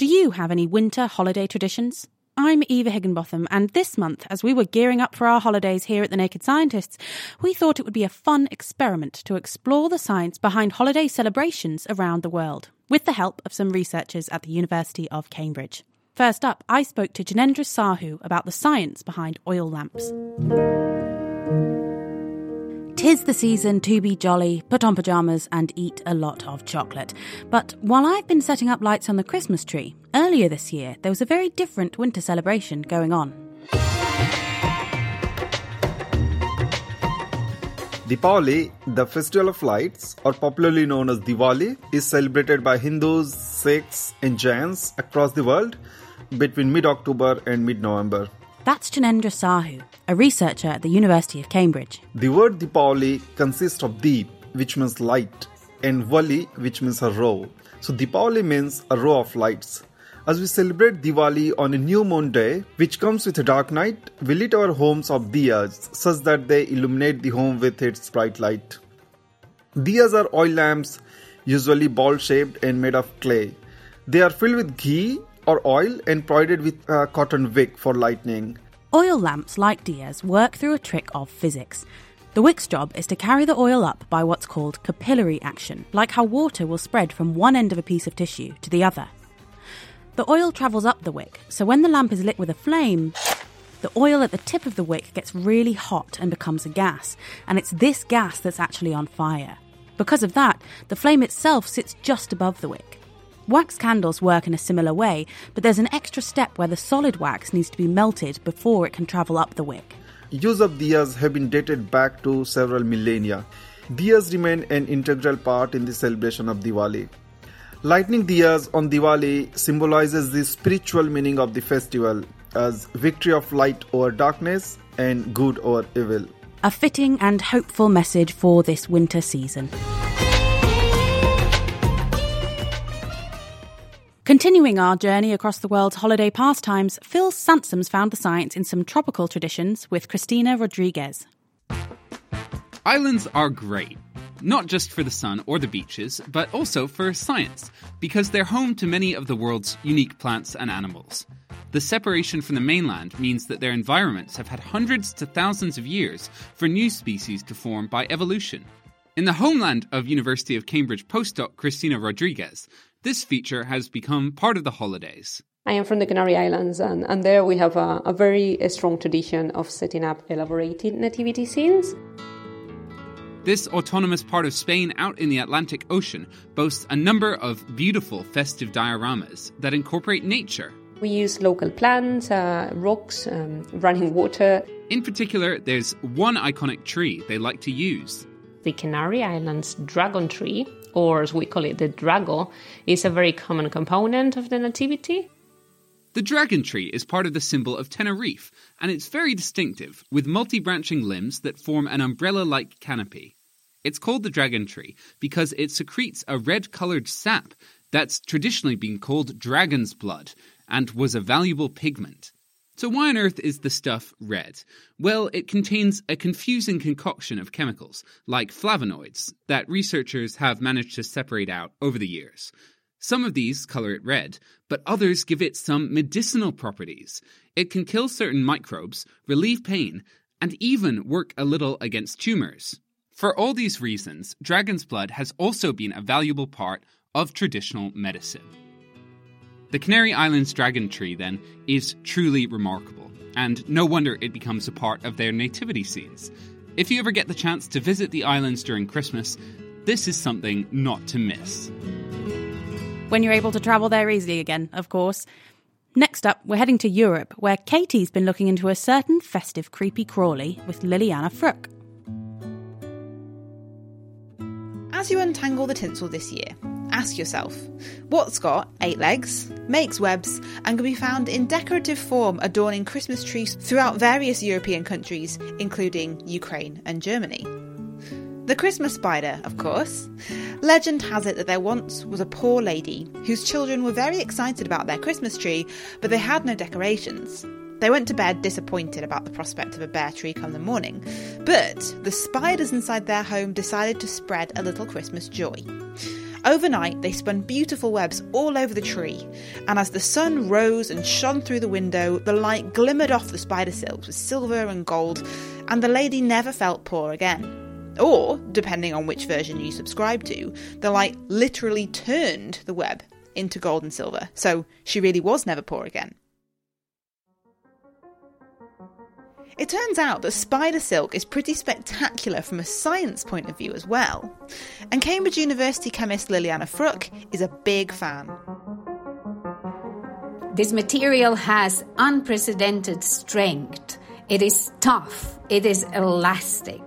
Do you have any winter holiday traditions? I'm Eva Higginbotham, and this month, as we were gearing up for our holidays here at the Naked Scientists, we thought it would be a fun experiment to explore the science behind holiday celebrations around the world, with the help of some researchers at the University of Cambridge. First up, I spoke to Janendra Sahu about the science behind oil lamps. Tis the season to be jolly, put on pyjamas, and eat a lot of chocolate. But while I've been setting up lights on the Christmas tree, earlier this year there was a very different winter celebration going on. Deepavali, the festival of lights, or popularly known as Diwali, is celebrated by Hindus, Sikhs, and Jains across the world between mid October and mid November. That's Janendra Sahu, a researcher at the University of Cambridge. The word Deepavali consists of Deep, which means light, and Vali, which means a row. So Deepavali means a row of lights. As we celebrate Diwali on a new moon day, which comes with a dark night, we lit our homes of diyas such that they illuminate the home with its bright light. Diyas are oil lamps, usually ball shaped and made of clay. They are filled with ghee or oil provided with a cotton wick for lighting. Oil lamps, like diyas, work through a trick of physics. The wick's job is to carry the oil up by what's called capillary action, like how water will spread from one end of a piece of tissue to the other. The oil travels up the wick, so when the lamp is lit with a flame, the oil at the tip of the wick gets really hot and becomes a gas, and it's this gas that's actually on fire. Because of that, the flame itself sits just above the wick. Wax candles work in a similar way, but there's an extra step where the solid wax needs to be melted before it can travel up the wick. Use of diyas have been dated back to several millennia. Diyas remain an integral part in the celebration of Diwali. Lighting diyas on Diwali symbolizes the spiritual meaning of the festival as victory of light over darkness and good over evil. A fitting and hopeful message for this winter season. Continuing our journey across the world's holiday pastimes, Phil Sansom's found the science in some tropical traditions with Christina Rodriguez. Islands are great, not just for the sun or the beaches, but also for science, because they're home to many of the world's unique plants and animals. The separation from the mainland means that their environments have had hundreds to thousands of years for new species to form by evolution. In the homeland of University of Cambridge postdoc Christina Rodriguez, this feature has become part of the holidays. I am from the Canary Islands, and, and there we have a, a very strong tradition of setting up elaborated nativity scenes. This autonomous part of Spain out in the Atlantic Ocean boasts a number of beautiful festive dioramas that incorporate nature. We use local plants, uh, rocks, um, running water. In particular, there's one iconic tree they like to use. The Canary Islands dragon tree, or as we call it, the drago, is a very common component of the nativity. The dragon tree is part of the symbol of Tenerife, and it's very distinctive, with multi branching limbs that form an umbrella like canopy. It's called the dragon tree because it secretes a red coloured sap that's traditionally been called dragon's blood and was a valuable pigment. So, why on earth is the stuff red? Well, it contains a confusing concoction of chemicals, like flavonoids, that researchers have managed to separate out over the years. Some of these color it red, but others give it some medicinal properties. It can kill certain microbes, relieve pain, and even work a little against tumors. For all these reasons, dragon's blood has also been a valuable part of traditional medicine. The Canary Islands dragon tree, then, is truly remarkable, and no wonder it becomes a part of their nativity scenes. If you ever get the chance to visit the islands during Christmas, this is something not to miss. When you're able to travel there easily again, of course. Next up, we're heading to Europe, where Katie's been looking into a certain festive creepy crawly with Liliana Fruk. As you untangle the tinsel this year, ask yourself what's got eight legs, makes webs, and can be found in decorative form adorning Christmas trees throughout various European countries, including Ukraine and Germany? The Christmas spider, of course. Legend has it that there once was a poor lady whose children were very excited about their Christmas tree, but they had no decorations. They went to bed disappointed about the prospect of a bare tree come the morning, but the spiders inside their home decided to spread a little Christmas joy. Overnight, they spun beautiful webs all over the tree, and as the sun rose and shone through the window, the light glimmered off the spider silks with silver and gold, and the lady never felt poor again. Or, depending on which version you subscribe to, the light literally turned the web into gold and silver, so she really was never poor again. It turns out that spider silk is pretty spectacular from a science point of view as well. And Cambridge University chemist Liliana Fruk is a big fan. This material has unprecedented strength. It is tough, it is elastic.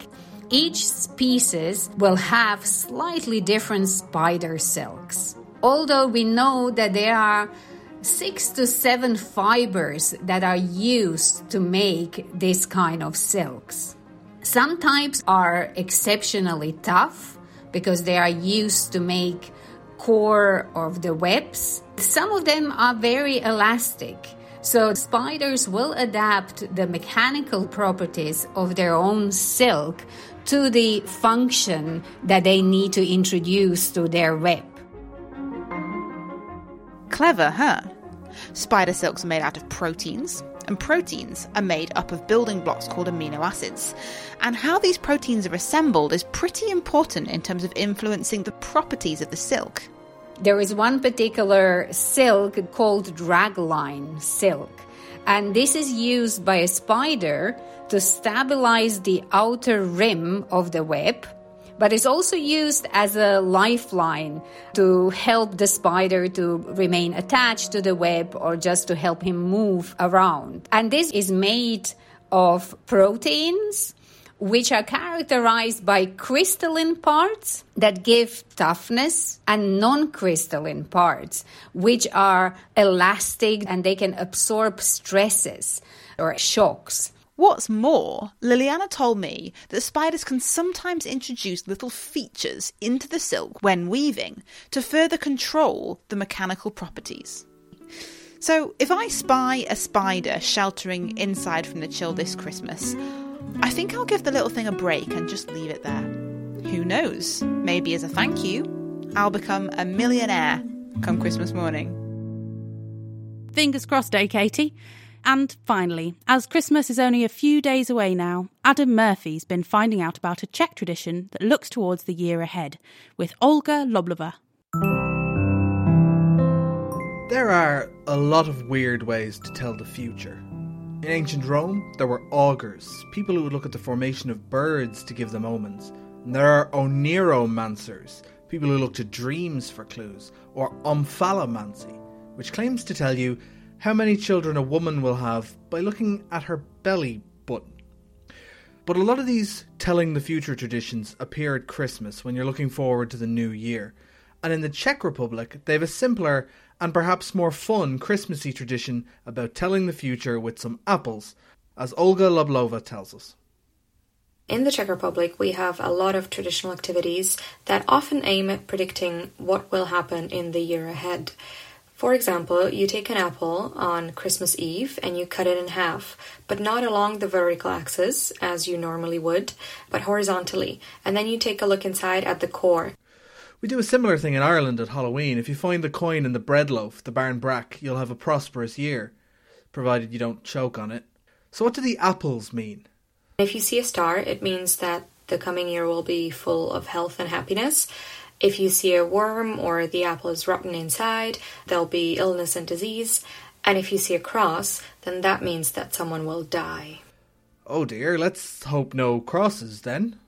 Each species will have slightly different spider silks. Although we know that there are six to seven fibers that are used to make this kind of silks. Some types are exceptionally tough because they are used to make core of the webs. Some of them are very elastic. So spiders will adapt the mechanical properties of their own silk to the function that they need to introduce to their web. Clever, huh? Spider silks are made out of proteins, and proteins are made up of building blocks called amino acids. And how these proteins are assembled is pretty important in terms of influencing the properties of the silk. There is one particular silk called dragline silk, and this is used by a spider to stabilize the outer rim of the web but it's also used as a lifeline to help the spider to remain attached to the web or just to help him move around. And this is made of proteins which are characterized by crystalline parts that give toughness and non crystalline parts, which are elastic and they can absorb stresses or shocks. What's more, Liliana told me that spiders can sometimes introduce little features into the silk when weaving to further control the mechanical properties. So, if I spy a spider sheltering inside from the chill this Christmas, I think I'll give the little thing a break and just leave it there. Who knows? Maybe as a thank you, I'll become a millionaire come Christmas morning. Fingers crossed, eh, Katie? And finally, as Christmas is only a few days away now, Adam Murphy's been finding out about a Czech tradition that looks towards the year ahead with Olga Loblova. There are a lot of weird ways to tell the future. In ancient Rome, there were augurs, people who would look at the formation of birds to give them omens. And there are oniromancers, people who look to dreams for clues, or omphalomancy, which claims to tell you how many children a woman will have by looking at her belly button. But a lot of these telling the future traditions appear at Christmas when you're looking forward to the new year. And in the Czech Republic, they have a simpler and perhaps more fun Christmassy tradition about telling the future with some apples, as Olga Loblova tells us. In the Czech Republic, we have a lot of traditional activities that often aim at predicting what will happen in the year ahead. For example, you take an apple on Christmas Eve and you cut it in half, but not along the vertical axis as you normally would, but horizontally, and then you take a look inside at the core. We do a similar thing in Ireland at Halloween. If you find the coin in the bread loaf, the barn brack, you'll have a prosperous year, provided you don't choke on it. So, what do the apples mean? If you see a star, it means that the coming year will be full of health and happiness. If you see a worm or the apple is rotten inside, there'll be illness and disease. And if you see a cross, then that means that someone will die. Oh dear, let's hope no crosses then.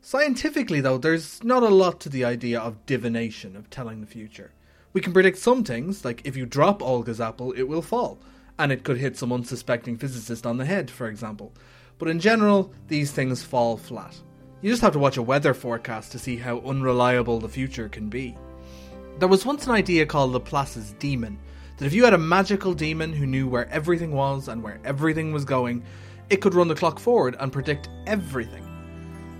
Scientifically, though, there's not a lot to the idea of divination, of telling the future. We can predict some things, like if you drop Olga's apple, it will fall, and it could hit some unsuspecting physicist on the head, for example. But in general, these things fall flat. You just have to watch a weather forecast to see how unreliable the future can be. There was once an idea called Laplace's demon that if you had a magical demon who knew where everything was and where everything was going, it could run the clock forward and predict everything.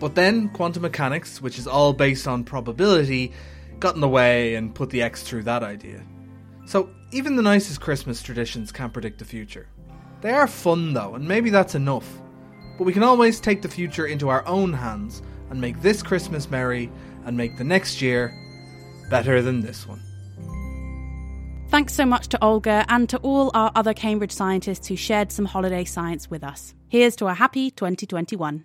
But then quantum mechanics, which is all based on probability, got in the way and put the X through that idea. So even the nicest Christmas traditions can't predict the future. They are fun though, and maybe that's enough. But we can always take the future into our own hands and make this Christmas merry and make the next year better than this one. Thanks so much to Olga and to all our other Cambridge scientists who shared some holiday science with us. Here's to a happy 2021.